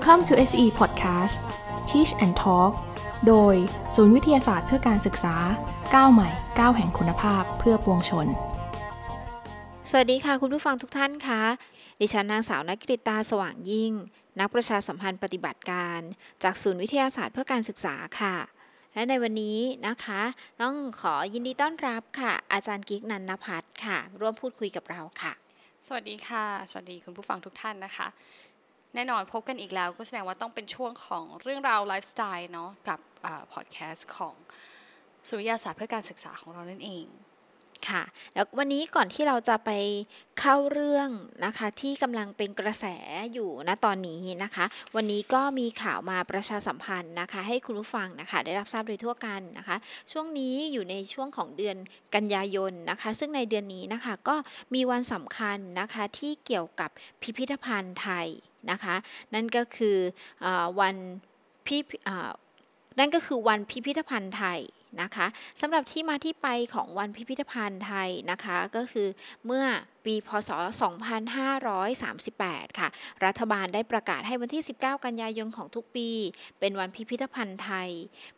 Welcome to SE Podcast Teach and Talk โดยศูนย์วิทยาศาสตร์เพื่อการศึกษาก้าวใหม่ก้าวแห่งคุณภาพเพื่อปวงชน สวัสดีค่ะคุณผู้ฟังทุกท่านคะ ดิฉันนางสาวนักกริตาสว่างยิ่ง นักประชาสัมพันธ์ปฏิบัติการ จากศูนย์วิทยาศาสตร์เพื่อการศึกษาค่ะ และในวันนี้นะคะ ต้องขอยินดีต้อนรับค่ะ อาจารย์กิ๊กนันนพัฒน์ค่ะ ร่วมพูดคุยกับเราค่ะสวัสดีค่ะ สวัสดีคุณผู้ฟังทุกท่านนะคะ แน่นอนพบกันอีกแล้วก็แสดงว่าต้องเป็นช่วงของเรื่องราวไลฟ์สไตล์เนาะกับพอดแคสต์ของสุริยาศาสตร์เพื่อการศึกษาของเรานั่นเองค่ะแล้ววันนี้ก่อนที่เราจะไปเข้าเรื่องนะคะที่กำลังเป็นกระแสอยู่ณตอนนี้นะคะ วันนี้ก็มีข่าวมาประชาสัมพันธ์นะคะ ให้คุณผู้ฟังนะคะได้รับทราบโดยทั่วกันนะคะ ช่วงนี้อยู่ในช่วงของเดือนกันยายนนะคะ ซึ่งในเดือนนี้นะคะก็มีวันสำคัญนะคะที่เกี่ยวกับพิพิธภัณฑ์ไทย นะคะ นั่นก็คืออวันพินั่นก็คือวันพิพิธภัณฑ์ไทยนะคะสำหรับที่มาที่ไปของวันพิพิธภัณฑ์ไทยนะคะก็คือเมื่อปีพศ 2538 ค่ะ รัฐบาลได้ประกาศให้วันที่ 19 กันยายนของทุกปี เป็นวันพิพิธภัณฑ์ไทย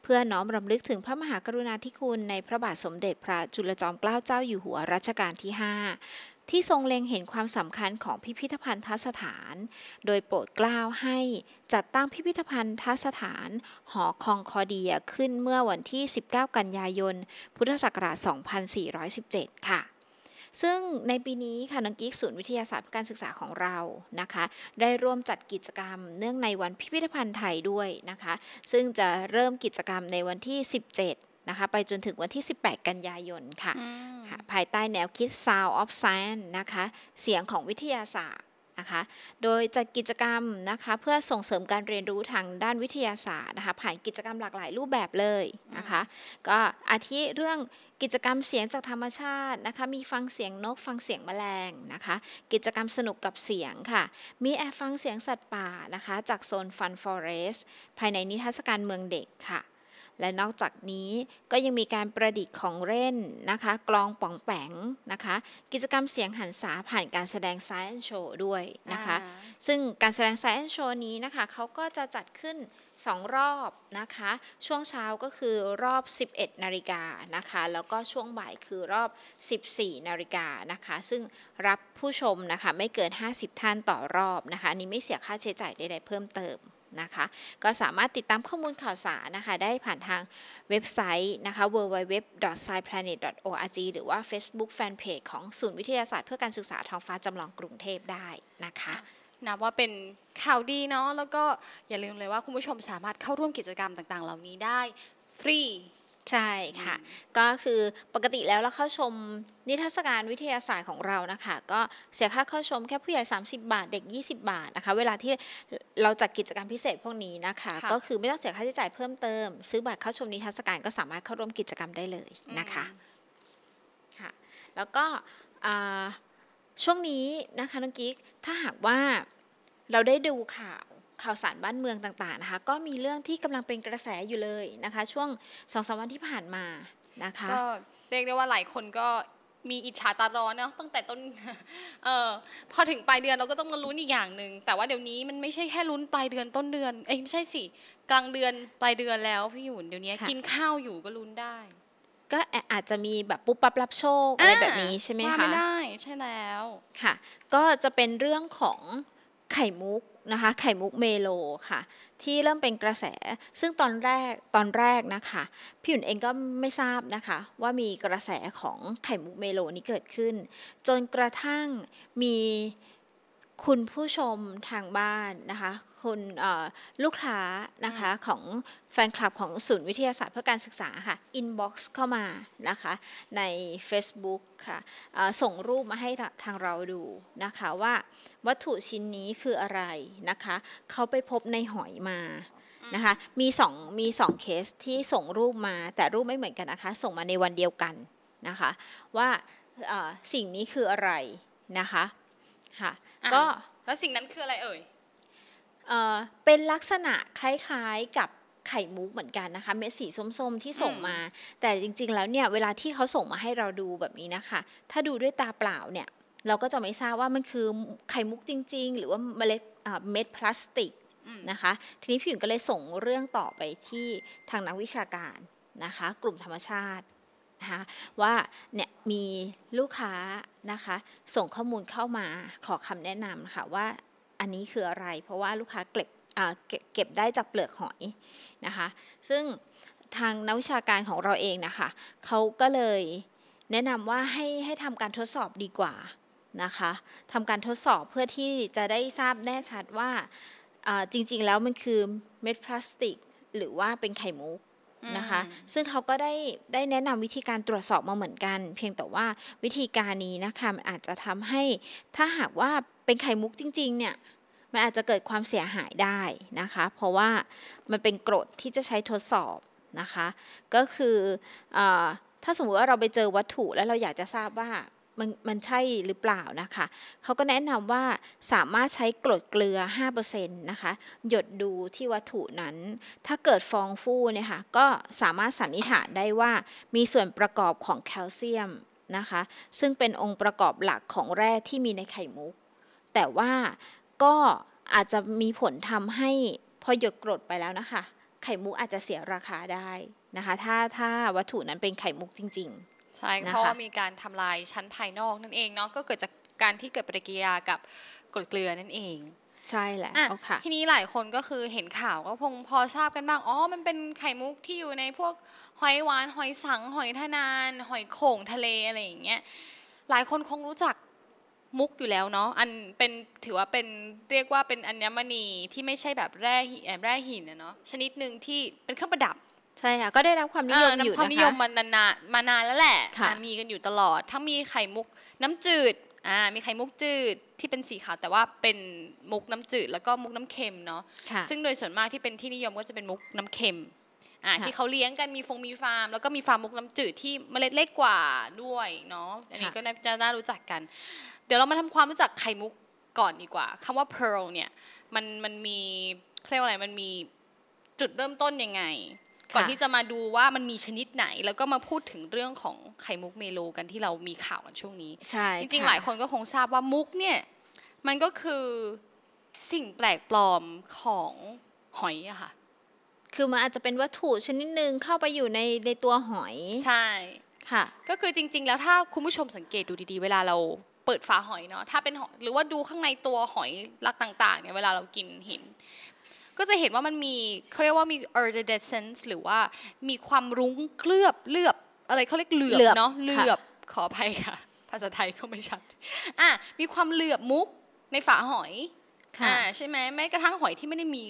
เพื่อน้อมรำลึกถึงพระมหากรุณาธิคุณในพระบาทสมเด็จพระจุลจอมเกล้าเจ้าอยู่หัวรัชกาลที่ 5 ที่ทรงเล็งเห็นความสำคัญของพิพิธภัณฑสถาน โดยโปรดกล้าวให้จัดตั้งพิพิธภัณฑสถาน หอคองคอเดียขึ้นเมื่อวันที่ 19 กันยายน พุทธศักราช 2417 ค่ะซึ่งในปีนี้ค่ะนักกิ๊กศูนย์วิทยาศาสตร์เพื่อการศึกษาของเรานะคะ ได้ร่วมจัดกิจกรรม เนื่องในวันพิพิธภัณฑ์ไทยด้วยนะคะ ซึ่งจะเริ่มกิจกรรมในวันที่ 17 นะคะไปจนถึงวันที่ 18 กันยายนค่ะภายใต้แนวคิด Sound of Science นะคะเสียงของวิทยาศาสตร์นะคะโดยจัดกิจกรรมนะคะเพื่อส่งเสริมการเรียนรู้ทางด้านวิทยาศาสตร์นะคะผ่านกิจกรรมหลากหลายรูปแบบเลยนะคะก็อาทิเรื่องกิจกรรมเสียงจากธรรมชาตินะคะมีฟังเสียงนกฟังเสียงแมลงนะคะกิจกรรมสนุกกับเสียงค่ะ มีแอบฟังเสียงสัตว์ป่านะคะจากโซนฟันฟอเรสภายในนิทรรศการเมืองเด็กค่ะ และนอกจากนี้ก็ยังมีการประดิษฐ์ของเล่นนะคะ กลองป่องแปงนะคะ กิจกรรมเสียงหันษาผ่านการแสดง Science Show ด้วยนะคะ ซึ่งการแสดง Science Show นี้นะคะเขาก็จะจัดขึ้น 2 รอบนะคะ ช่วงเช้าก็คือรอบ 11 นาฬิกานะคะ แล้วก็ช่วงบ่ายคือรอบ 14 นาฬิกานะคะ ซึ่งรับผู้ชมนะคะไม่เกิน 50 ท่านต่อรอบนะคะอันนี้ไม่เสียค่าใช้จ่ายใดๆเพิ่มเติม นะคะ ก็สามารถติดตามข้อมูลข่าวสารนะคะ ได้ผ่านทางเว็บไซต์นะคะ www.sciplanet.org หรือว่า Facebook Fanpage ของศูนย์วิทยาศาสตร์เพื่อการศึกษาท้องฟ้าจำลองกรุงเทพได้นะคะนับว่าเป็นข่าวดีเนาะแล้วก็อย่าลืมเลยว่าคุณผู้ชมสามารถเข้าร่วมกิจกรรมต่างๆ เหล่านี้ได้ฟรี ใช่ค่ะ ก็คือปกติแล้วเราเข้าชมนิทรรศการวิทยาศาสตร์ของเรานะคะ ก็เสียค่าเข้าชมแค่ผู้ใหญ่ 30 บาท เด็ก 20 บาทนะคะ เวลาที่เราจัดกิจกรรมพิเศษพวกนี้นะคะ ก็คือไม่ต้องเสียค่าใช้จ่ายเพิ่มเติม ซื้อบัตรเข้าชมนิทรรศการก็สามารถเข้าร่วมกิจกรรมได้เลยนะคะค่ะแล้วก็ช่วงนี้นะคะน้องกิ๊กถ้าหากว่าเราได้ดูข่าว ข่าวสารบ้านเมืองต่างๆนะคะ ก็มีเรื่องที่กำลังเป็นกระแสอยู่เลยนะคะ ช่วงสองสวันที่ผ่านมานะคะก็เรียกได้ว่าหลายคนก็มีอิจฉาตาร้อนเนาะตั้งแต่ต้นเออพอถึงปลายเดือนเราก็ต้องมาลุ้นอีกอย่างหนึ่งแต่ว่าเดี๋ยวนี้มันไม่ใช่แค่ลุ้นปลายเดือนต้นเดือนเอ้ยไม่ใช่สิกลางเดือนปลายเดือนแล้วพี่หยุ่นเดี๋ยวนี้กินข้าวอยู่ก็ลุ้นได้ ก็อาจจะมีแบบปุ๊บปั๊บรับโชคอะไรแบบนี้ใช่ไหมคะไม่ได้ใช่แล้วค่ะ ก็จะเป็นเรื่องของ ไข่มุกนะคะไข่มุกเมโลค่ะ ที่เริ่มเป็นกระแส ซึ่งตอนแรกตอนแรกนะคะ พี่หยุ่นเองก็ไม่ทราบนะคะ ว่ามีกระแสของไข่มุกเมโลนี้เกิดขึ้น จนกระทั่งมี คุณผู้ชมทางบ้านนะคะคุณลูกค้านะคะของแฟนคลับของศูนย์วิทยาศาสตร์เพื่อการศึกษาค่ะ inbox เข้ามานะคะใน Facebook ค่ะส่งรูปมาให้ทางเราดูนะคะว่าวัตถุชิ้นนี้คืออะไรนะคะเขาไปพบในหอยมานะคะมีสองมีสองเคสที่ส่งรูปมาแต่รูปไม่เหมือนกันนะคะส่งมาในวันเดียวกันนะคะว่าสิ่งนี้คืออะไรนะคะ ค่ะก็ แล้วสิ่งนั้นคืออะไรเอ่ยเป็นลักษณะคล้ายๆกับไข่มุกเหมือนกันนะคะ เม็ดสีส้มๆที่ส่งมา แต่จริง ๆ แล้วเนี่ยเวลาที่เขาส่งมาให้เราดูแบบนี้นะคะ ถ้าดูด้วยตาเปล่าเนี่ย เราก็จะไม่ทราบว่ามันคือไข่มุกจริง ๆ หรือว่าเมล็ดอ่าเม็ดพลาสติกอืมนะคะ ทีนี้พี่หญิงก็เลยส่งเรื่องต่อไปที่ทางนักวิชาการนะคะ กลุ่มธรรมชาติ นะคะว่าเนี่ยมีลูกค้านะคะส่งข้อมูลเข้ามาขอคำแนะนำค่ะว่าอันนี้คืออะไร เพราะว่าลูกค้าเก็บเก็บเก็บได้จากเปลือกหอยนะคะ ซึ่งทางนักวิชาการของเราเองนะคะเขาก็เลยแนะนำว่าให้ให้ทำการทดสอบดีกว่านะคะทำการทดสอบเพื่อที่จะได้ทราบแน่ชัดว่าจริงๆแล้วมันคือเม็ดพลาสติก หรือว่าเป็นไข่มุก นะคะ ซึ่งเขาก็ได้ได้แนะนำวิธีการตรวจสอบมาเหมือนกัน เพียงแต่ว่าวิธีการนี้นะคะมันอาจจะทำให้ถ้าหากว่าเป็นไข่มุกจริง ๆ เนี่ยมันอาจจะเกิดความเสียหายได้นะคะ เพราะว่ามันเป็นกรดที่จะใช้ทดสอบนะคะ ก็คืออถ้าสมมติว่าเราไปเจอวัตถุแล้วเราอยากจะทราบว่า มันมันใช่หรือเปล่านะคะเขาก็แนะนำว่าสามารถใช้กรดเกลือ 5%นะคะ หยดดูที่วัตถุนั้น ถ้าเกิดฟองฟูเนี่ยค่ะ ก็สามารถสันนิษฐานได้ว่ามีส่วนประกอบของแคลเซียมนะคะ ซึ่งเป็นองค์ประกอบหลักของแร่ที่มีในไข่มุก แต่ว่าก็อาจจะมีผลทำให้พอหยดกรดไปแล้วนะคะ ไข่มุกอาจจะเสียราคาได้นะคะ ถ้าถ้าวัตถุนั้นเป็นไข่มุกจริง ๆ ใช่นะคะเพราะว่ามีการทำลายชั้นภายนอกนั่นเองเนาะก็เกิดจากการที่เกิดปฏิกิริยากับกรดเกลือนั่นเองๆใช่แหละอะค่ะทีนี้หลายคนก็คือเห็นข่าวก็คงพอทราบกันบ้างอ๋อมันเป็นไข่มุกที่อยู่ในพวกหอยหวานหอยสัง หอยทะนาน หอยโข่งทะเลอะไรอย่างเงี้ยหลายคนคงรู้จักมุกอยู่แล้วเนาะอันเป็นถือว่าเป็นเรียกว่าเป็นอัญมณีที่ไม่ใช่แบบแร่หินเอ่อแร่หินนะเนาะชนิดหนึ่งที่เป็นเครื่องประดับ ใช่ค่ะ ก็ได้รับความนิยมเอออยู่นำความนะนิยคะมมานานๆมานานแล้วแหละค่ะอะมีกันอยู่ตลอด ทั้งมีไข่มุกน้ำจืดอ่ามีไข่มุกจืดที่เป็นสีขาวแต่ว่าเป็นมุกน้ำจืด แล้วก็มุกน้ำเค็มเนาะค่ะซึ่งโดยส่วนมากที่เป็นที่นิยมก็จะเป็นมุกน้ำเค็มอ่าค่ะที่เขาเลี้ยงกันมีฟงมีฟาร์ม แล้วก็มีฟาร์มมุกน้ำจืดที่เมล็ดเล็กกว่าด้วยเนาะอันนี้ค่ะก็น่าจะน่ารู้จักกัน เดี๋ยวเรามาทำความรู้จักไข่มุกก่อนดีกว่าคำว่า pearl เนี่ยมันมันมีเขาเรียกว่าอะไรมันมีจุดเริ่มต้นยังไง ก่อนที่จะมาดูว่ามันมีชนิดไหน แล้วก็มาพูดถึงเรื่องของไข่มุกเมโลกันที่เรามีข่าวกันช่วงนี้ใช่จริงๆค่ะหลายคนก็คงทราบว่ามุกเนี่ยมันก็คือสิ่งแปลกปลอมของหอยอะค่ะคือมันอาจจะเป็นวัตถุชนิดหนึ่งเข้าไปอยู่ในในตัวหอยใช่ค่ะ ก็คือจริง ๆ แล้วถ้าคุณผู้ชมสังเกตดูดีๆ เวลาเราเปิดฝาหอยเนาะถ้าเป็นหอยหรือว่าดูข้างในตัวหอยลักต่างๆเนี่ยเวลาเรากินเห็น ก็จะเห็นว่ามันมีเขาเรียกว่ามี iridescence หรือว่ามีความรุ้งเคลือบเลือบอะไรเขาเรียกเหลือบเหลือบเนาะเหค่ะลือบขออภัยค่ะ ภาษาไทยก็ไม่ชัดอะมีความเหลือบมุกในฝาหอยค่ะอ่าใช่ไหมแม้กระทั่งหอยที่ไม่ได้มี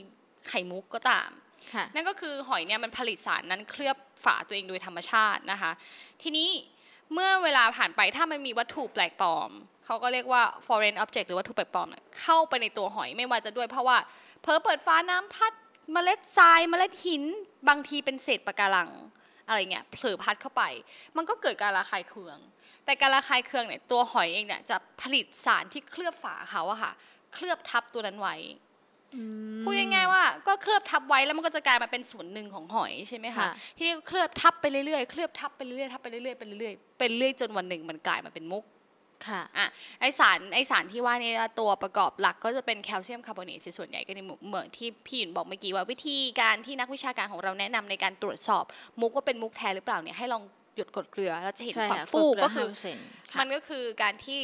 ไข่มุกก็ตามค่ะนั่นก็คือหอยเนี่ยมันผลิตสารนั้นเคลือบฝาตัวเองโดยธรรมชาตินะคะ ทีนี้เมื่อเวลาผ่านไปถ้ามันมีวัตถุแปลกปลอม เขาก็เรียกว่า foreign object หรือวัตถุแปลกปลอมเนี่ยเข้าไปในตัวหอยไม่ว่าจะด้วยเพราะว่า เพอเปิดฟ้าน้ำพัดเมล็ดทรายเมล็ดหิน บางทีเป็นเศษปะการังอะไรเงี้ยเผลอพัดเข้าไป มันก็เกิดการระคายเคือง แต่การระคายเคืองเนี่ยตัวหอยเองเนี่ยจะผลิตสารที่เคลือบฝาเขาอะค่ะ เคลือบทับตัวนั้นไว้พูดง่ายๆว่าก็เคลือบทับไว้แล้วมันก็จะกลายมาเป็นส่วนหนึ่งของหอยใช่ไหมคะค่ะทีนี้ก็เคลือบทับไปเรื่อยๆเคลือบทับไปเรื่อยๆทับไปเรื่อยๆไปเรื่อยๆเป็นเรื่อยจนวันหนึ่งมันกลายมาเป็นมุก ค่ะอะไอสารไอสารที่ว่านี่ตัวประกอบหลักก็จะเป็นแคลเซียมคาร์บอเนตส่วนใหญ่ก็ในเหมือนที่พี่หยุ่นบอกเมื่อกี้ว่าวิธีการที่นักวิชาการของเราแนะนำในการตรวจสอบ มุกว่าเป็นมุกแท้หรือเปล่าเนี่ยให้ลองหยดกรดเกลือแล้วจะเห็นใช่ความค่ะฟูดเลืก็คือ5%ค่ะมันก็คือการที่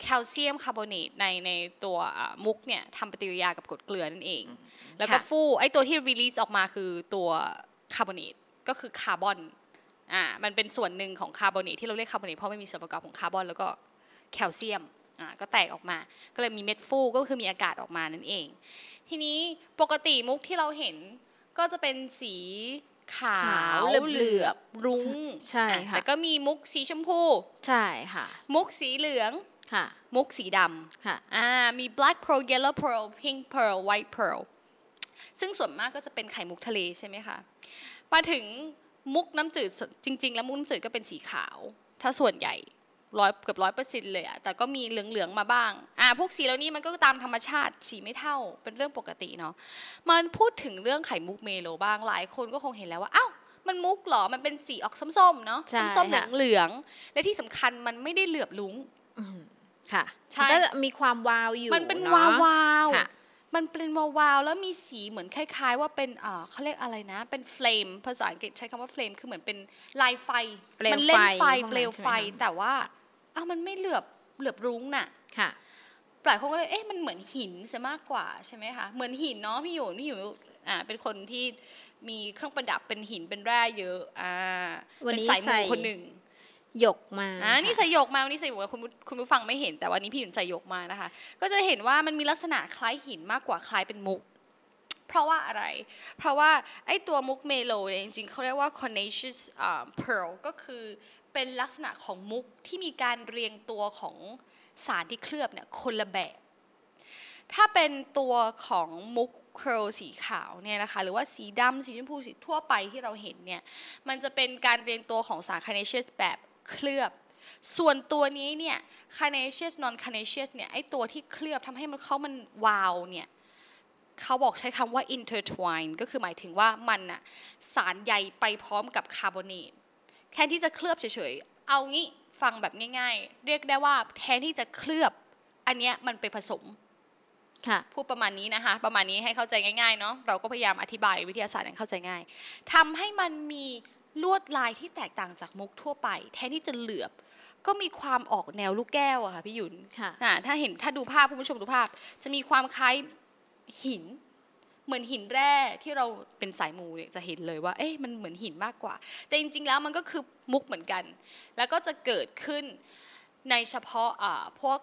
แคลเซียมคาร์บอเนตในในตัวอะมุกเนี่ยทำปฏิกิริยากับกรดเกลือนั่นเอง แล้วก็ค่ะฟู่ไอตัวที่ release ออกมาคือตัวคาร์บอเนตก็คือคาร์บอนอ่ามันเป็นส่วนหนึ่งของคาร์บอเนตที่เราเรียกคาร์บอเนตเพราะไม่มีส่วนประกอบของคาร์บอนแล้วก็ แคลเซียมอ่าก็แตกออกมา ก็เลยมีเม็ดฟูก็คือมีอากาศออกมานั่นเอง ทีนี้ปกติมุกที่เราเห็นก็จะเป็นสีขาวขาวเหเหลืลืออบบรุ้งใช่อะค่ะแต่ก็มีมุกสีชมพู ใช่ค่ะ มุกสีเหลืองค่ะ มุกสีดำค่ะอ่ามี black pearl yellow pearl pink pearl white pearl ซึ่งส่วนมากก็จะเป็นไข่มุกทะเลใช่ไหมคะมาถึงมุกน้ำจืดจริง ๆ แล้วมุกน้ำจืดก็เป็นสีขาว ถ้าส่วนใหญ่ ร้อยเกือบร้อยเปอร์เซ็นต์เลยอะแต่ก็มีเหลืองๆมาบ้างอ่าพวกสีเหล่านี้มันก็ตามธรรมชาติสีไม่เท่าเป็นเรื่องปกติเนาะมันพูดถึงเรื่องไข่มุกเมโลบ้างหลายคนก็คงเห็นแล้วว่าอ้าวมันมุกเหรอมันเป็นสีออกส้มๆเนาะใช่ส้มๆค่ะเหลืองๆและที่สำคัญมันไม่ได้เหลือบลุ้งอืมค่ะใช่มันก็จะมีความวาวอยู่มันเป็นอะวาววาวๆค่ะมันเป็นวาววาวๆแล้วมีสีเหมือนคล้าย ๆ ว่าเป็นเอ่อเขาเรียกอะไรนะ เป็นเฟลมภาษาอังกฤษใช้คำว่าเฟลมคือเหมือนเป็นลายไฟเปลวมัเล่นไฟไฟพวกนั้นเปลวไฟใช่ไหมคะแต่ว่า อ้าวมันไม่เหลือบเหลือบรุ้งน่ะค่ะหลายคนก็เลยเอ๊ะมันเหมือนหินซะมากกว่าใช่ไหมคะเหมือนหินเนาะพี่หยุนพี่หยุนอ่าเป็นคนที่มีเครื่องประดับเป็นหินเป็นแร่เยอะอ่าวันเป็นนี้สายมูใส่คนหนึ่งหยกมาอ่านี่ใส่หยกมาวันนี้ใส่หยกมาคุณผู้คุณผู้ฟังไม่เห็นแต่วันนี้พี่หยุนใส่หยกมานะคะ ก็จะเห็นว่ามันมีลักษณะคล้ายหินมากกว่าคล้ายเป็นมุก เพราะว่าอะไร เพราะว่าไอ้ตัวมุกเมโลเนี่ยจริงๆเขาเรียกว่า connacious um, pearl ก็คือ เป็นลักษณะของมุกที่มีการเรียงตัวของสารที่เคลือบเนี่ยคนละแบบ ถ้าเป็นตัวของมุกเคร์ลสีขาวเนี่ยนะคะหรือว่าสีดำสีชมพูสีทั่วไปที่เราเห็นเนี่ยมันจะเป็นการเรียงตัวของสาร carnaceous แบบเคลือบ ส่วนตัวนี้เนี่ย carnaceous non carnaceous เนี่ยไอตัวที่เคลือบทำให้มันเขามันวาวเนี่ยเขาบอกใช้คำว่า intertwine ก็คือหมายถึงว่ามันอะสารใยไปพร้อมกับคาร์บอเนต แทนที่จะเคลือบเฉยๆ เอางี้ฟังแบบง่าย ๆ เรียกได้ว่าแทนที่จะเคลือบ อันเนี้ยมันไปผสมค่ะพูดประมาณนี้นะคะ ประมาณนี้ให้เข้าใจง่ายๆเนาะเราก็พยายามอธิบายวิทยาศาสตร์อย่างเข้าใจง่ายทำให้มันมีลวดลายที่แตกต่างจากมุกทั่วไป แทนที่จะเหลือบ ก็มีความออกแนวลูกแก้วอะค่ะพี่หยุ่นคะอ่าถ้าเห็นถ้าดูภาพคุณผู้ชมดูภาพ จะมีความคล้ายหิน เหมือนหินแร่ที่เราเป็นสายมูเนี่ยจะเห็นเลยว่า เอ๊ะมันเหมือนหินมากกว่า แต่จริง ๆ แล้วมันก็คือมุกเหมือนกัน แล้วก็จะเกิดขึ้นในเฉพาะอ่าพวก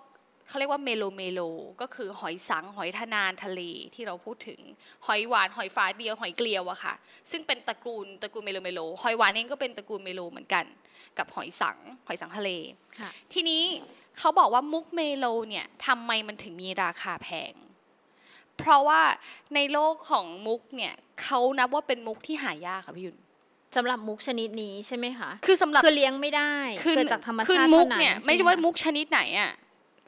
เขาเรียกว่าเมโลเมโล ก็คือหอยสังข์หอยทะนานทะเลที่เราพูดถึง หอยหวานหอยฝาเดียวหอยเกลียวอะค่ะ ซึ่งเป็นตระกูลตระกูลเมโลเมโล หอยหวานเองก็เป็นตระกูลเมโลเหมือนกัน กับหอยสังหอยสังทะเลค่ะทีนี้เขาบอกว่ามุกเมโลเนี่ยทำไมมันถึงมีราคาแพง เพราะว่าในโลกของมุกเนี่ยเขานับว่าเป็นมุกที่หายากค่ะพี่ยุนสำหรับมุกชนิดนี้ใช่ไหมคะคือสำหรับคือเลี้ยงไม่ได้คือเกิดจากธรรมคือชาติมุเท่ากนั้นเนี่ยใช่ไม่หใช่ว่าคะมุกชนิดไหนอะ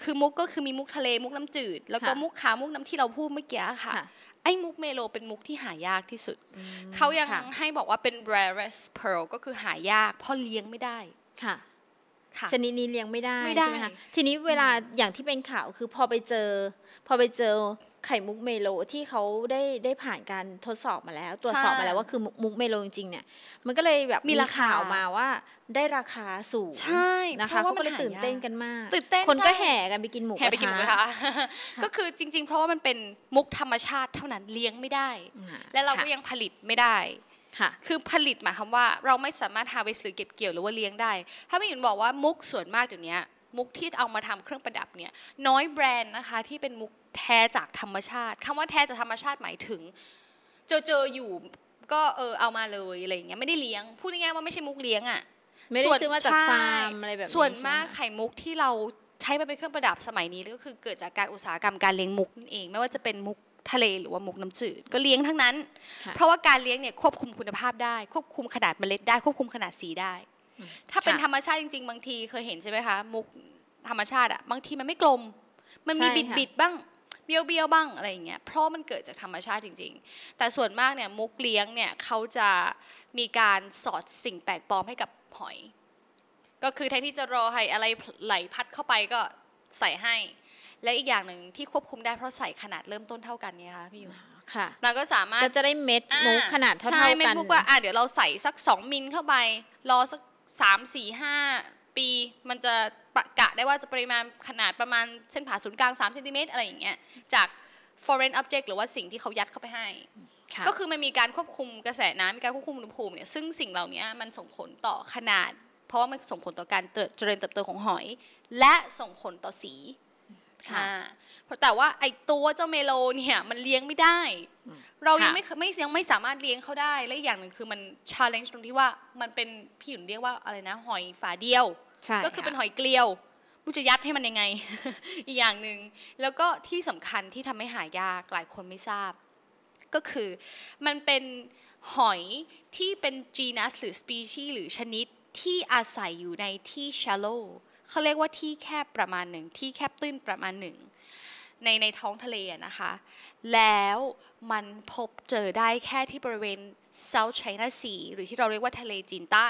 คือมุกก็คือมีมุกทะเลมุกน้ำจืด แล้วก็ค่ะมุกขาวมุกน้ำที่เราพูดเมื่อกี้ค่ะค่ะ ไอ้มุกเมโลเป็นมุกที่หายากที่สุดอืมเขายังค่ะให้บอกว่าเป็น rarest pearl ก็คือหายากเพราะเลี้ยงไม่ได้ค่ะค่ะชนิดนี้เลี้ยงไม่ได้ไม่ได้ใช่ไหมคะทีนี้เวลาอย่างที่เป็นข่าวคือพอไปเจอ พอไปเจอ ไข่มุกเมโลที่เขาได้ได้ผ่านการทดสอบมาแล้ว ตรวจสอบมาแล้วว่าคือมุกมุกเมโลจริงๆเนี่ย มันก็เลยแบบมีราคาข่าวมาว่าได้ราคาสูงใช่นะคะเพราะว่าเขาก็เลยมันหายากตื่นเต้นกันมากตื่นเต้นคนก็ใช่แห่กันไปกินหมูแห่ไปกินหมูกระทะค่ะก็คือจริง ๆ เพราะว่ามันเป็นมุกธรรมชาติเท่านั้นเลี้ยงไม่ได้อ่าและเราก็ค่ะยังผลิตไม่ได้ค่ะคือผลิตหมายความว่าเราไม่สามารถ harvest หรือเก็บเกี่ยวหรือว่าเลี้ยงได้ ถ้าพี่หญิงบอกว่ามุกส่วนมากเดี๋ยวนี้ มุกที่เอามาทำเครื่องประดับเนี่ยน้อยแบรนด์นะคะที่เป็นมุกแท้จากธรรมชาติคำว่าแท้จากธรรมชาติหมายถึง เจอเจออยู่ก็เออเอามาเลยอะไรอย่างเงี้ยไม่ได้เลี้ยงพูดง่ายๆว่าไม่ใช่มุกเลี้ยงอะไม่ได้ส่วนซื้อมาจากใช่ฟาร์มอะไรแบบนี้ส่วนใช่ไหมากคะไข่มุกที่เราใช้มาเป็นเครื่องประดับสมัยนี้ก็คือเกิดจากการอุตสาหกรรมการเลี้ยงมุกนั่นเอง ไม่ว่าจะเป็นมุกทะเลหรือว่ามุกน้ำจืดก็เลี้ยงทั้งนั้นค่ะเพราะว่าการเลี้ยงเนี่ยควบคุมคุณภาพได้ ควบคุมขนาดเมล็ดได้ควบคุมขนาดสีได้ ถ้าเป็นค่ะธรรมชาติจริง ๆ บางทีเคยเห็นใช่ไหมคะ มุกธรรมชาติอะบางทีมันไม่กลม มันมีใช่บิดค่ะบิดๆบ้างเบี้ยวเบี้ยวๆบ้างอะไรอย่างเงี้ยเพราะมันเกิดจากธรรมชาติจริง ๆ แต่ส่วนมากเนี่ยมุกเลี้ยงเนี่ยเขาจะมีการสอดสิ่งแปลกปลอมให้กับหอย ก็คือแทนที่จะรอให้อะไรไหลพัดเข้าไปก็ใส่ให้ และอีกอย่างหนึ่งที่ควบคุมได้เพราะใส่ขนาดเริ่มต้นเท่ากันเนี่ยค่ะพี่ยูค่ะเราก็สามารถก็จะได้เม็ดมุกขนาดเท่าใช่ๆเม็ดกันมุกว่าอะเดี๋ยวเราใส่สัก 2มิลเข้าไป รอสัก 3 4 5 ปี มันจะประกะได้ว่าจะปริมาณขนาดประมาณเส้นผ่าศูนย์กลาง3เซนติเมตรอะไรอย่างเงี้ยจาก foreign object หรือว่าสิ่งที่เขายัดเข้าไปให้ค่ะก็คือมันมีการควบคุมกระแสน้ำมีการควบคุมอุณหภูมิเนี่ยซึ่งสิ่งเหล่านี้มันส่งผลต่อขนาด เพราะว่ามันส่งผลต่อการเติบเจริญเติบโตของหอย และส่งผลต่อสี ค่ะอ่าเพราะแต่ว่าไอตัวเจ้าเมโลเนี่ยมันเลี้ยงไม่ได้อืมเรายังค่ะไม่เคยไม่ยังไม่สามารถเลี้ยงเขาได้ และอีกอย่างหนึ่งคือมัน challenge ตรงที่ว่ามันเป็นพี่หยุนเรียกว่าอะไรนะ หอยฝาเดียวใช่ก็คือเป็นค่ะหอยเกลียวมุจะยัดให้มันยังไง อีกอย่างหนึ่งแล้วก็ที่สำคัญที่ทำให้หายากหลายคนไม่ทราบ ก็คือมันเป็นหอยที่เป็น genus หรือ species หรือชนิดที่อาศัยอยู่ในที่ shallow เขาเรียกว่าที่แคบประมาณหนึ่งที่แคบตื้นประมาณหนึ่งในในท้องทะเลอะนะคะ แล้วมันพบเจอได้แค่ที่บริเวณ South China Sea หรือที่เราเรียกว่าทะเลจีนใต้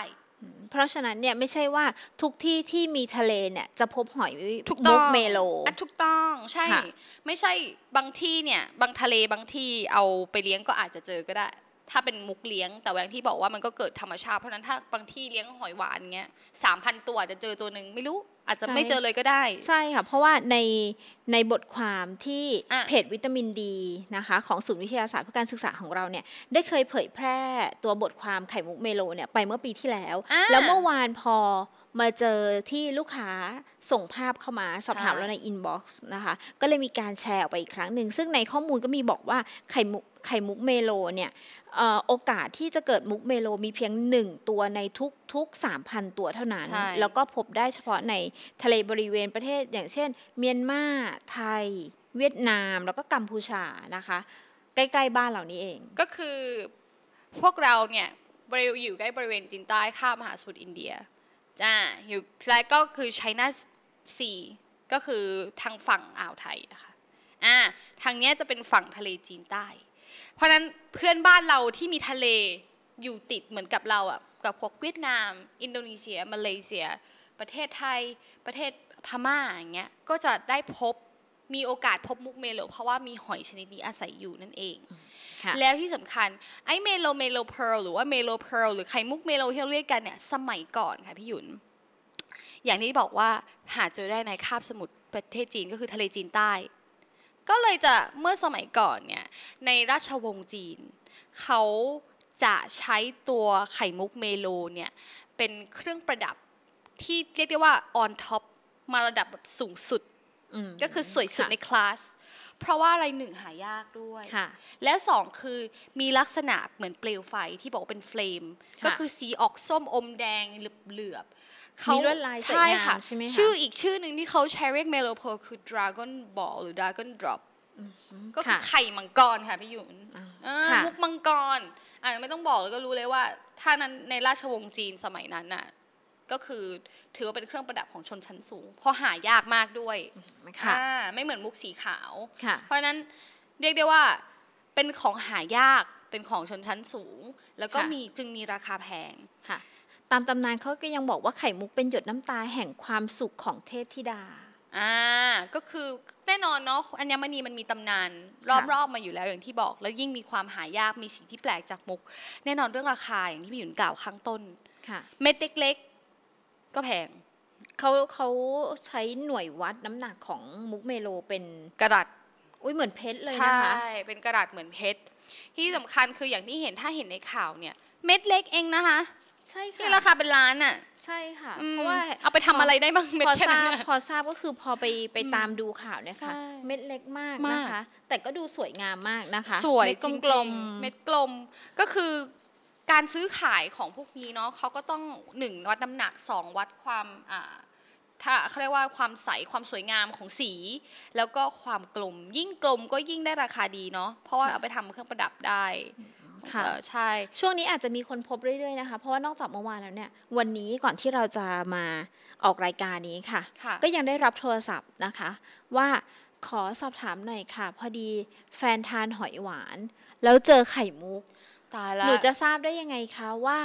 เพราะฉะนั้นเนี่ยไม่ใช่ว่าทุกที่ที่มีทะเลเนี่ยจะพบหอยถูกต้มุองกเมโลอะถูกต้องใช่ค่ะไม่ใช่บางที่เนี่ยบางทะเลบางที่เอาไปเลี้ยงก็อาจจะเจอก็ได้ ถ้าเป็นมุกเลี้ยง แต่ว่าอย่างที่บอกว่ามันก็เกิดธรรมชาติเพราะฉะนั้นถ้าบางที่เลี้ยงหอยหวานเงี้ยสามพันตัวอาจจะเจอตัวหนึ่งไม่รู้ อาจจะไม่เจอเลยก็ได้ ใช่ค่ะ เพราะว่าในในบทความที่อะเพจวิตามินดีนะคะ ของศูนย์วิทยาศาสตร์เพื่อการศึกษาของเราเนี่ยได้เคยเผยแพร่ตัวบทความไข่มุกเมโลเนี่ยไปเมื่อปีที่แล้วอ่าแล้วเมื่อวานพอ มาเจอที่ลูกค้าส่งภาพเข้ามาสอบถามใช่เราใน inbox นะคะ ก็เลยมีการแชร์ออกไปอีกครั้งหนึ่ง ซึ่งในข้อมูลก็มีบอกว่าไข่มุกไข่มุกเมโลเนี่ยเอ่อโอกาสที่จะเกิดมุกเมโลมีเพียงหนึ่งตัวในทุกทุก3,000 ตัวเท่านั้นใช่แล้วก็พบได้เฉพาะในทะเลบริเวณประเทศ อย่างเช่น เมียนมาไทย เวียดนาม แล้วก็กัมพูชานะคะ ใกล้ๆบ้านเหล่านี้เอง ก็คือพวกเราเนี่ยบริอยู่ใกล้บริเวณจีนใต้ข้ามมหาสมุทรอินเดีย จ้าอยู่และก็คือไชน่าซีก็คือทางฝั่งอ่าวไทยอะค่ะอ่าทางเนี้ยจะเป็นฝั่งทะเลจีนใต้ เพราะนั้นเพื่อนบ้านเราที่มีทะเลอยู่ติดเหมือนกับเราอะกับพวกเวียดนาม อินโดนีเซีย มาเลเซีย ประเทศไทย ประเทศพม่าอย่างเงี้ยก็จะได้พบมีโอกาสพบมุกเมโลเพราะว่ามีหอยชนิดนี้อาศัยอยู่นั่นเอง แล้วที่สำคัญไอ้ Melo Melo Pearl หรือว่า Melo Pearl หรือไข่มุกเมโลที่เราเรียกกันเนี่ยสมัยก่อนค่ะพี่หยุน อย่างที่บอกว่าหาเจอได้ในคาบสมุทรประเทศจีนก็คือทะเลจีนใต้ ก็เลยจะเมื่อสมัยก่อนเนี่ยในราชวงศ์จีนเขาจะใช้ตัวไข่มุกเมโลเนี่ยเป็นเครื่องประดับที่เรียกได้ว่า on top มาระดับแบบสูงสุด ก็คือสวยสุดค่ะในคลาสเพราะว่าอะไรหนึ่งหายากด้วยค่ะและสองคือมีลักษณะเหมือนเปลวไฟที่บอกว่าเป็นเฟลมค่ะก็คือสีออกส้มอมแดงเหลือบๆเขามีลวดลายสวยใช่งามค่ะใช่ไหมคะชื่ออีกชื่อหนึ่งที่เขาใช้เรียกเมโลโพคือ Dragon Ball หรือ Dragon Drop ก็คือค่ะไข่มังกรค่ะพี่หยุนอ่าอ่าค่ะมุกมังกรอ่าไม่ต้องบอกเลยก็รู้เลยว่า ถ้านั้นในราชวงศ์จีนสมัยนั้นน่ะ ก็คือถือว่าเป็นเครื่องประดับของชนชั้นสูง เพราะหายากมากด้วยค่ะอ่าไม่เหมือนมุกสีขาวค่ะเพราะฉะนั้นเรียกได้ว่าเป็นของหายากเป็นของชนชั้นสูง แล้วก็ค่ะมีจึงมีราคาแพงค่ะตามตำนานเขาก็ยังบอกว่าไข่มุกเป็นหยดน้ำตาแห่งความสุขของเทพธิดา อ่า ก็คือแน่นอนเนาะอัญมณีมันมีตำนานรอบๆมาอยู่แล้วอย่างที่บอก แล้วยิ่งมีความหายากมีสิ่งที่แปลกจากมุก แน่นอนเรื่องราคาอย่างที่พี่หยุนกล่าวข้างต้นค่ะเม็ดเล็กๆ ก็แพงเขาเขาใช้หน่วยวัดน้ำหนักของมุกเมโลเป็นกระดัดอุ้ยเหมือนเพชรเลยใช่นะคะเป็นกระดาษเหมือนเพชรที่สำคัญคืออย่างที่เห็นถ้าเห็นในข่าวเนี่ย เม็ดเล็กเองนะคะ ใช่ค่ะที่ราคาเป็นล้านอะ ใช่ค่ะอืมเพราะว่าเอาไปทำอะไรได้บ้างเม็ดพอแค่ทรานั้นบน่ะพอทราบก็คือพอไปไปอืมตามดูข่าวเนี่ยค่ะใช่เม็ดเล็กมากมากนะคะ แต่ก็ดูสวยงามมากนะคะ สวยเม็ดจริงกลมๆๆเม็ดกลมก็คือ การซื้อขายของพวกนี้เนาะเขาก็ต้องหนึ่งวัดน้ำหนักสองวัดความอ่าถ้าเขาเรียกว่าความใสความสวยงามของสี แล้วก็ความกลม ยิ่งกลมก็ยิ่งได้ราคาดีเนาะเพราะว่าเอาไปทำเครื่องประดับได้ค่ะเออใช่ ช่วงนี้อาจจะมีคนพบเรื่อยๆนะคะ เพราะว่านอกจากเมื่อวานแล้วเนี่ย วันนี้ก่อนที่เราจะมาออกรายการนี้ค่ะค่ะก็ยังได้รับโทรศัพท์นะคะ ว่าขอสอบถามหน่อยค่ะ พอดีแฟนทานหอยหวาน แล้วเจอไข่มุก ตายละหนูจะทราบได้ยังไงคะว่า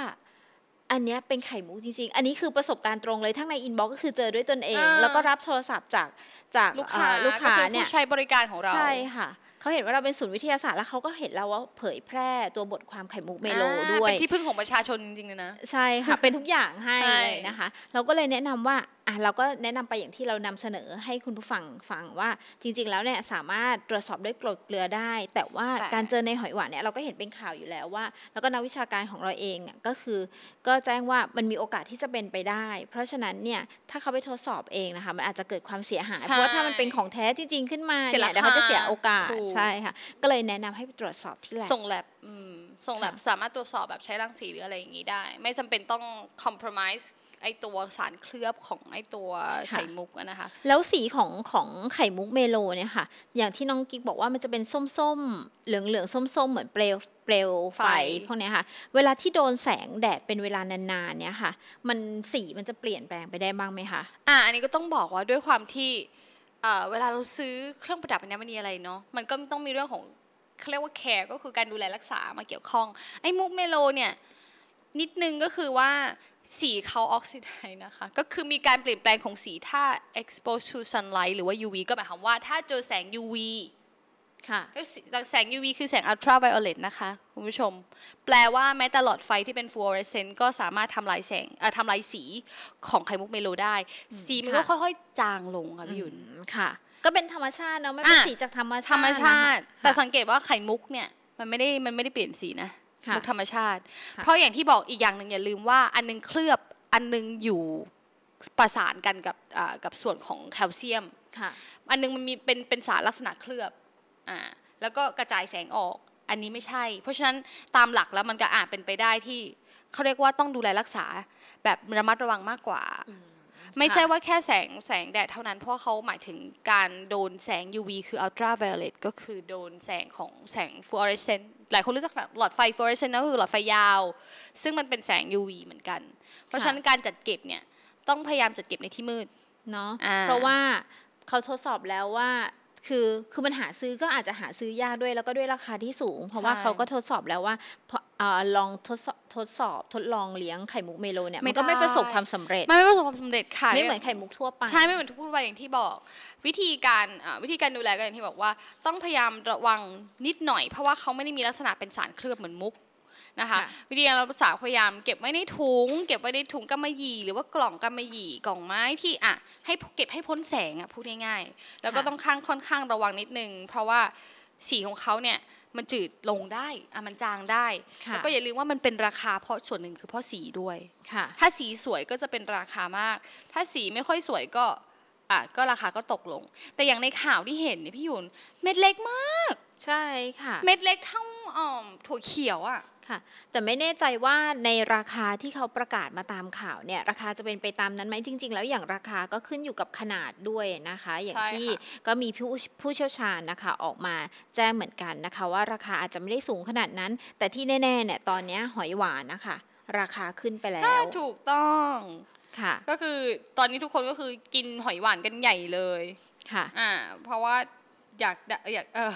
อันเนี้ยเป็นไข่มุกจริงๆ อันนี้คือประสบการณ์ตรงเลยทั้งในอินบ็อกก็คือเจอด้วยตนเองอ่าแล้วก็รับโทรศัพท์จากจากลูกค้าเอ่อลูกค้าก็คือเนี่ยผู้ใช้บริการของเราใช่ค่ะเขาเห็นว่าเราเป็นศูนย์วิทยาศาสตร์แล้วเขาก็เห็นเราว่าเผยแพร่ตัวบทความไข่มุกเมโลอ่าด้วยเป็นที่พึ่งของประชาชนจริงๆเลยนะ ใช่ค่ะ เป็นทุกอย่างให้ใช่เลยนะคะ เราก็เลยแนะนำว่าอะเราก็แนะนำไปอย่างที่เรานำเสนอให้คุณผู้ฟังฟังว่าจริง ๆ แล้วเนี่ยสามารถตรวจสอบด้วยกรดเกลือได้ แต่ว่าแต่การเจอในหอยหวานเนี่ยเราก็เห็นเป็นข่าวอยู่แล้วว่า แล้วก็นักวิชาการของเราเองอะก็คือ ก็แจ้งว่ามันมีโอกาสที่จะเป็นไปได้ เพราะฉะนั้นเนี่ยถ้าเขาไปทดสอบเองนะคะมันอาจจะเกิดความเสียหายใช่เพราะว่าถ้ามันเป็นของแท้จริง ๆ ขึ้นมาเสียเนี่ยราคาเดี๋ยวเขาจะเสียโอกาสถูกใช่ค่ะก็เลยแนะนำให้ไปตรวจสอบที่แลบส่งแลบอืมส่งแลบสามารถตรวจสอบแบบใช้รังสีหรืออะไรอย่างนี้ได้ ไม่จำเป็นต้อง compromise ไอตัวสารเคลือบของไอตัวไข่มุกอะนะคะ แล้วสีของของไข่มุกเมโลเนี่ยค่ะ อย่างที่น้องกิ๊กบอกว่ามันจะเป็นส้มๆ เหลืองๆ ส้มๆ เหมือนเปลวเปลวไฟไฟพวกเนี้ยค่ะ เวลาที่โดนแสงแดดเป็นเวลานานๆเนี่ยค่ะ มันสีมันจะเปลี่ยนแปลงไปได้บ้างไหมคะ อะอันนี้ก็ต้องบอกว่าด้วยความที่เอ่อเวลาเราซื้อเครื่องประดับอัญมณีอะไรเนาะ มันก็ต้องมีเรื่องของเขาเรียกว่าแคร์ก็คือการดูแลรักษามาเกี่ยวข้อง ไอ้มุกเมโลเนี่ยนิดนึงก็คือว่า สีเขาออกซิไดซ์นะคะ ก็คือมีการเปลี่ยนแปลงของสีถ้า expose to sunlight หรือว่า UV ก็หมายความว่าถ้าเจอแสง UV ค่ะก็สีแสง UV คือแสง ultraviolet นะคะ คุณผู้ชม แปลว่าแม้แต่หลอดไฟที่เป็น fluorescent ก็สามารถทำลายแสงเอ่อทำลายสีของไข่มุกเมโลได้ สีมันก็ค่ะค่อยๆ จางลงค่ะพี่หยุนอืมค่ะ ก็เป็นธรรมชาติเนาะไม่เป็นอะสีจากธรรมชาติธรรมชาตินะคะแต่สังเกตว่าไข่มุกเนี่ยมันไม่ได้มันไม่ได้เปลี่ยนสีนะค่ะ มุกธรรมชาติค่ะเพราะอย่างที่บอกอีกอย่างหนึ่งอย่าลืมว่า อันนึงเคลือบอันนึงอยู่ประสานกันกับอ่ากับส่วนของแคลเซียมค่ะอันนึงมันมีเป็นเป็นสารลักษณะเคลือบอ่าแล้วก็กระจายแสงออกอันนี้ไม่ใช่ เพราะฉะนั้นตามหลักแล้วมันก็อาจเป็นไปได้ที่เขาเรียกว่าต้องดูแลรักษาแบบระมัดระวังมากกว่า ไม่ใช่ว่าแค่แสงแสงแดดเท่านั้น เพราะเขาหมายถึงการโดนแสง UV คือ ultraviolet ก็คือโดนแสงของแสง fluorescent หลายคนรู้จักหลอดไฟ fluorescent ก็คือหลอดไฟยาว ซึ่งมันเป็นแสง UV เหมือนกัน เพราะฉะนั้นการจัดเก็บเนี่ยต้องพยายามจัดเก็บในที่มืดเนาะอ่าเพราะว่าเขาทดสอบแล้วว่า คือคือมันหาซื้อก็อาจจะหาซื้อยากด้วยแล้วก็ด้วยราคาที่สูง เพราะว่าใช่เขาก็ทดสอบแล้วว่าพออ่าลองทดสอบทดสอบทดลองเลี้ยงไข่มุกเมโลเนี่ยไม่มันก็ไม่ได้ประสบความสำเร็จมันไม่ประสบความสำเร็จค่ะไม่เหมือนไข่มุกทั่วไปใช่ไม่เหมือนทุกพูดไปอย่างที่บอก วิธีการอ่าวิธีการดูแลก็อย่างที่บอกว่า ต้องพยายามระวังนิดหน่อย เพราะว่าเขาไม่ได้มีลักษณะเป็นสารเคลือบเหมือนมุก นะคะค่ะวิธีการรักษาพยายามเก็บไว้ในถุง เก็บไว้ในถุงกำมะหยี่หรือว่ากล่องกำมะหยี่กล่องไม้ที่อะให้เก็บให้พ้นแสงอะพูดง่ายๆ แล้วก็ต้องข้างค่อนข้างระวังนิดนึง เพราะว่าสีของเขาเนี่ยมันจืดลงได้อะมันจางได้ค่ะแล้วก็อย่าลืมว่ามันเป็นราคาเพราะส่วนหนึ่งคือเพราะสีด้วยค่ะถ้าสีสวยก็จะเป็นราคามาก ถ้าสีไม่ค่อยสวยก็อะก็ราคาก็ตกลง แต่อย่างในข่าวที่เห็นเนี่ยพี่หยุนเม็ดเล็กมาก ใช่ค่ะ เม็ดเล็กเท่าอ่อมถั่วเขียวอะ ค่ะ แต่ไม่แน่ใจว่าในราคาที่เขาประกาศมาตามข่าวเนี่ยราคาจะเป็นไปตามนั้นไหมจริง ๆ แล้วอย่างราคาก็ขึ้นอยู่กับขนาดด้วยนะคะ อย่างใช่ที่ค่ะก็มีผู้ผู้เชี่ยวชาญนะคะออกมาแจ้งเหมือนกันนะคะ ว่าราคาอาจจะไม่ได้สูงขนาดนั้น แต่ที่แน่ๆเนี่ยตอนเนี้ยหอยหวานนะคะ ราคาขึ้นไปแล้วถ้าถูกต้องค่ะก็คือตอนนี้ทุกคนก็คือกินหอยหวานกันใหญ่เลยค่ะอ่าเพราะว่า อยากได้อยากเออ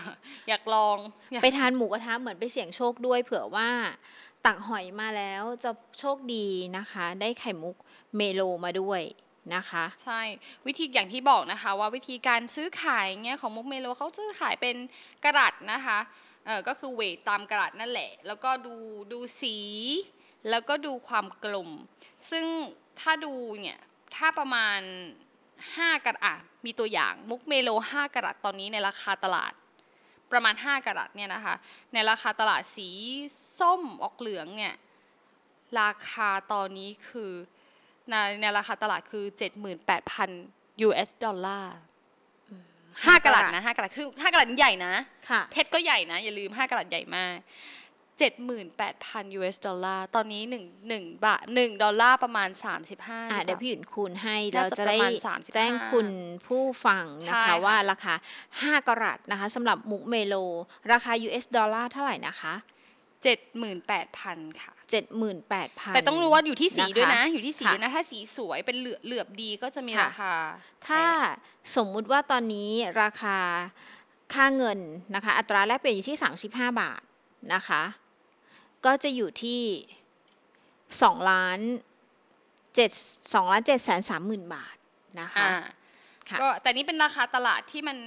อยากลองอยากไปทานหมูกระทะเหมือนไปเสี่ยงโชคด้วย เผื่อว่าตักหอยมาแล้วจะโชคดีนะคะ ได้ไข่มุกเมโลมาด้วยนะคะใช่วิธีอย่างที่บอกนะคะ ว่าวิธีการซื้อขายเงี้ยของมุกเมโลเขาซื้อขายเป็นกะรัตนะคะเออก็คือ weight ตามกะรัตนั่นแหละ แล้วก็ดูดูสี แล้วก็ดูความกลม ซึ่งถ้าดูเนี่ยถ้าประมาณ 5กะรัตอะมีตัวอย่างมุกเมโล 5กะรัตตอนนี้ในราคาตลาดประมาณ 5กะรัตเนี่ยนะคะในราคาตลาดสีส้มออกเหลืองเนี่ยราคาตอนนี้คือในในราคาตลาดคือ 78,000 US ดอลลาร์ห้ากะลัดนะห้ากะลัดคือห้ากะลัดนี่ใหญ่นะค่ะเพชรก็ใหญ่นะ อย่าลืมห้ากะลัดใหญ่มาก 78,000 US ดอลลาร์ ตอนนี้1 1บาท1ดอลลาร์ประมาณ 35อะหรือเดี๋ยวปล่าพี่หยุนคูณให้น่าเราจะจะได้ประมาณ35แจ้งคุณผู้ฟังนะใช่คะค่ะว่าราคา 5กรัตนะคะสำหรับมุกเมโล ราคา US ดอลลาร์เท่าไหร่นะคะ78,000 ค่ะ 78,000 แต่ต้องรู้ว่าอยู่ที่สีนะคะด้วยนะ อยู่ที่สีค่ะด้วยนะ ถ้าสีสวยเป็นเหลือบเหลือบดีก็จะมีค่ะราคา ถ้าสมมุติว่าตอนนี้ราคาค่าเงินนะคะ อัตราแลกเปลี่ยนอยู่ที่ 35 บาทนะคะ ก็จะอยู่ที่2ล้าน7 2ล้าน7แสน3หมื่นบาทนะคะอ่าค่ะก็แต่นี่เป็นราคาตลาดที่มัน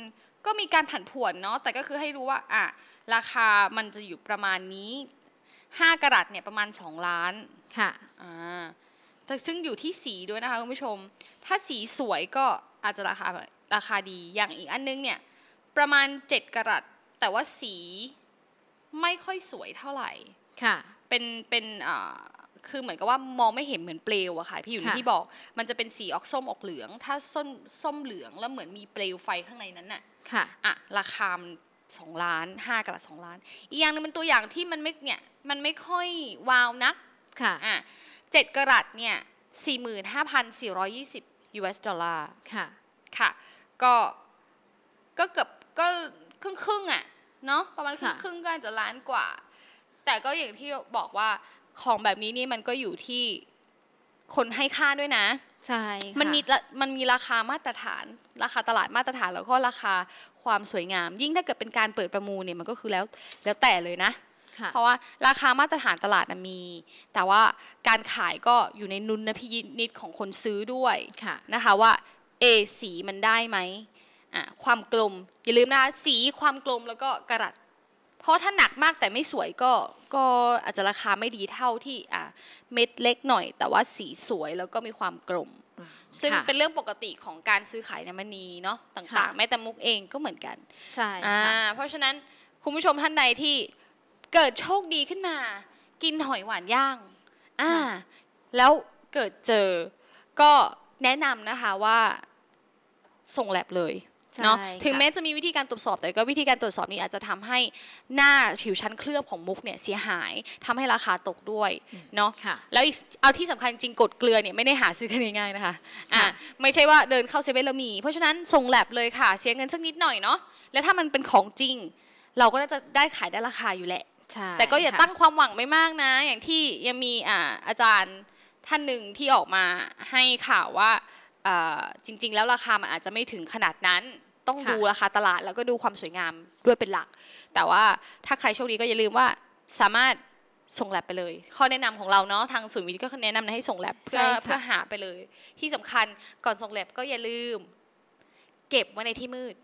ก็มีการผันผวนเนาะแต่ก็คือให้รู้ว่าอะราคามันจะอยู่ประมาณนี้5กะรัตเนี่ยประมาณ 2 ล้านค่ะอ่าแต่ซึ่งอยู่ที่สีด้วยนะคะคุณผู้ชม ถ้าสีสวยก็อาจจะราคาราคาดีอย่างอีกอันนึงเนี่ยประมาณ 7กะรัตแต่ว่าสีไม่ค่อยสวยเท่าไหร่ ค่ะ เป็นเป็นอ่าคือเหมือนกับว่ามองไม่เห็นเหมือนเปลวอะค่ะพี่อยู่ค่ะที่บอก มันจะเป็นสีออกส้มออกเหลือง ถ้าส้มส้มเหลืองแล้วเหมือนมีเปลวไฟข้างในนั้นน่ะค่ะอะราคามันสองล้านห้ากะละสองล้าน อีกอย่างหนึงเป็นตัวอย่างที่มันไม่เนี่ยมันไม่ค่อยวาวนักค่ะอะเจ็ดกะรัตเนี่ยสี่หมื่นห้าพันสี่ร้อยยี่สิบ US ดอลลาร์ค่ะค่ะ ก็ก็เกือบก็ครึ่งครึ่งๆอะเนาะประมาณครึ่งค่ะครึ่งๆก็อาจจะล้านกว่า แต่ก็อย่างที่บอกว่าของแบบนี้นี่มันก็อยู่ที่คนให้ค่าด้วยนะ ใช่ค่ะมันมีละมันมีราคามาตรฐาน ราคาตลาดมาตรฐานแล้วก็ราคาความสวยงาม ยิ่งถ้าเกิดเป็นการเปิดประมูลเนี่ยมันก็คือแล้วแล้วแต่เลยนะค่ะเพราะว่าราคามาตรฐานตลาดนะมี แต่ว่าการขายก็อยู่ในนุนพินิจของคนซื้อด้วยค่ะนะคะว่าเอสีมันได้ไหมอะความกลมอย่าลืมนะคะสีความกลมแล้วก็กระดัด เพราะถ้าหนักมากแต่ไม่สวยก็ก็อาจจะราคาไม่ดีเท่าที่อะเม็ดเล็กหน่อย แต่ว่าสีสวยแล้วก็มีความกลม ซึ่งค่ะเป็นเรื่องปกติของการซื้อขายน้ำมันนีเนาะต่างค่ะๆแม้แต่มุกเองก็เหมือนกัน ใช่อ่าค่ะเพราะฉะนั้นคุณผู้ชมท่านใดที่เกิดโชคดีขึ้นมา กินหอยหวานย่างอ่าแล้วเกิดเจอก็แนะนำนะคะว่าส่งแลบเลยใช่ เนาะค่ะถึงแม้จะมีวิธีการตรวจสอบแต่ก็วิธีการตรวจสอบนี้อาจจะทำให้หน้าผิวชั้นเคลือบของมุกเนี่ยเสียหายทำให้ราคาตกด้วยเนาะค่ะแล้วอีกเอาที่สำคัญจริงกดเกลือเนี่ยไม่ได้หาซื้อกันง่ายๆนะคะอะค่ะไม่ใช่ว่าเดินเข้าเซเว่นแล้วมี เพราะฉะนั้นส่งแลบเลยค่ะเสียเงินสักนิดหน่อยเนาะแล้วถ้ามันเป็นของจริง เราก็น่าจะได้ขายได้ราคาอยู่แหละใช่แต่ก็อย่าค่ะตั้งความหวังไม่มากนะ อย่างที่ยังมีอ่าอาจารย์ท่านหนึ่งที่ออกมาให้ข่าวว่าอ่า จริง ๆ แล้วราคามันอาจจะไม่ถึงขนาดนั้น ต้องค่ะดูราคาตลาดแล้วก็ดูความสวยงามด้วยเป็นหลัก แต่ว่าถ้าใครโชคดีก็อย่าลืมว่าสามารถส่งแลบไปเลย ข้อแนะนำของเราเนาะทางศูนย์วิทย์ก็แนะนำให้ส่งแลบเพื่อใช่ค่ะเพื่อหาไปเลย ที่สำคัญก่อนส่งแลบก็อย่าลืม เก็บไว้ในที่มืด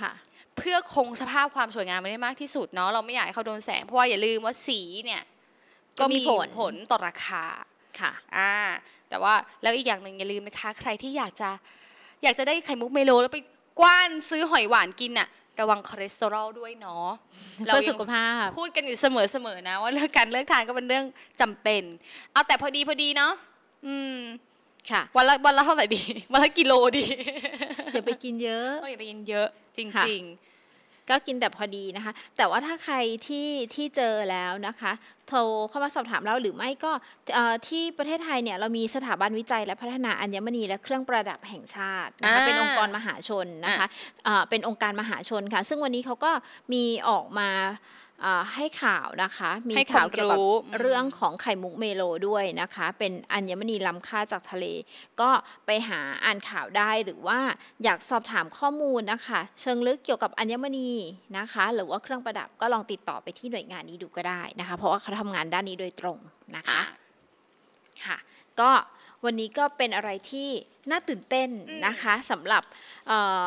ค่ะเพื่อคงสภาพความสวยงามไว้ได้มากที่สุดเนาะเราไม่อยากให้เขาโดนแสงเพราะว่าอย่าลืมว่าสีเนี่ย ก็มีก็มีผลผลต่อราคาค่ะ อ่า แต่ว่าแล้วอีกอย่างหนึ่งอย่าลืมนะคะ ใครที่อยากจะอยากจะได้ไข่มุกเมโลแล้วไปกว้านซื้อหอยหวานกินน่ะระวังคอเลสเตอรอลด้วยเนาะเพื่อสุขภาพพูดกันอยู่เสมอๆนะ ว่าเลิกการเลิกทานก็เป็นเรื่องจำเป็น เอาแต่พอดีพอดีเนาะอืมค่ะวันละวันละเท่าไหร่ดีวันละกิโลดีอย่าไปกินเยอะก็อย่าไปกินเยอะจริงค่ะ ก็กินแต่พอดีนะคะ แต่ว่าถ้าใครที่ที่เจอแล้วนะคะ โทรเข้ามาสอบถามเราหรือไม่ก็เอ่อที่ประเทศไทยเนี่ยเรามีสถาบันวิจัยและพัฒนาอัญมณีและเครื่องประดับแห่งชาตินะคะอ่าเป็นองค์กรมหาชนนะคะเอ่อเป็นองค์การมหาชนค่ะ ซึ่งวันนี้เขาก็มีออกมาเอ่อ ให้ข่าวนะคะ มีให้ข่าวความเกี่ยวกับรู้อืมเรื่องของไข่มุกเมโลด้วยนะคะ เป็นอัญมณีล้ำค่าจากทะเล ก็ไปหาอ่านข่าวได้หรือว่าอยากสอบถามข้อมูลนะคะ เชิงลึกเกี่ยวกับอัญมณีนะคะ หรือว่าเครื่องประดับก็ลองติดต่อไปที่หน่วยงานนี้ดูก็ได้นะคะ เพราะว่าเขาทำงานด้านนี้โดยตรงนะๆคะค่ะ ก็วันนี้ก็เป็นอะไรที่น่าตื่นเต้นอืมนะคะสำหรับเอ่อ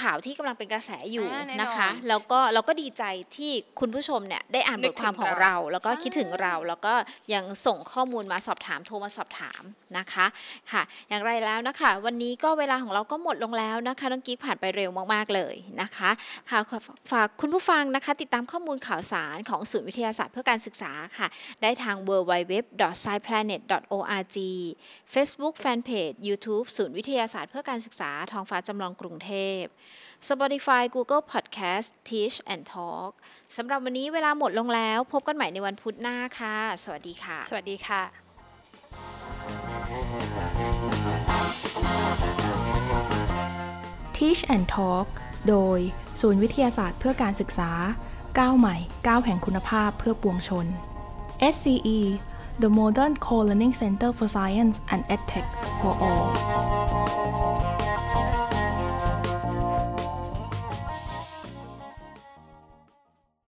ข่าวที่กำลังเป็นกระแสอยู่อ่าแน่นอนนะคะ แล้วก็เราก็ดีใจที่คุณผู้ชมเนี่ยได้อ่านนึบกทความถึงของเราเรา แล้วก็ใช่คิดถึงเราแล้วก็ยังส่งข้อมูลมาสอบถามโทรมาสอบถามนะคะค่ะ อย่างไรแล้วนะคะ วันนี้ก็เวลาของเราก็หมดลงแล้วนะคะน้องกิ๊กผ่านไปเร็วมากๆเลยนะคะค่ะขอฝากคุณผู้ฟังนะคะ ติดตามข้อมูลข่าวสารของศูนย์วิทยาศาสตร์เพื่อการศึกษาค่ะ ได้ทาง www.sciplanet.org Facebook Fanpage YouTube ศูนย์วิทยาศาสตร์เพื่อการศึกษาท้องฟ้าจำลองกรุงเทพ Spotify Google Podcast Teach and Talk สำหรับวันนี้เวลาหมดลงแล้ว พบกันใหม่ในวันพุธหน้าค่ะ สวัสดีค่ะ สวัสดีค่ะ Teach and Talk โดย ศูนย์วิทยาศาสตร์เพื่อการศึกษาก้าวใหม่ก้าวแห่งคุณภาพเพื่อปวงชน SCE The Modern Co-Learning Center for Science and EdTech for All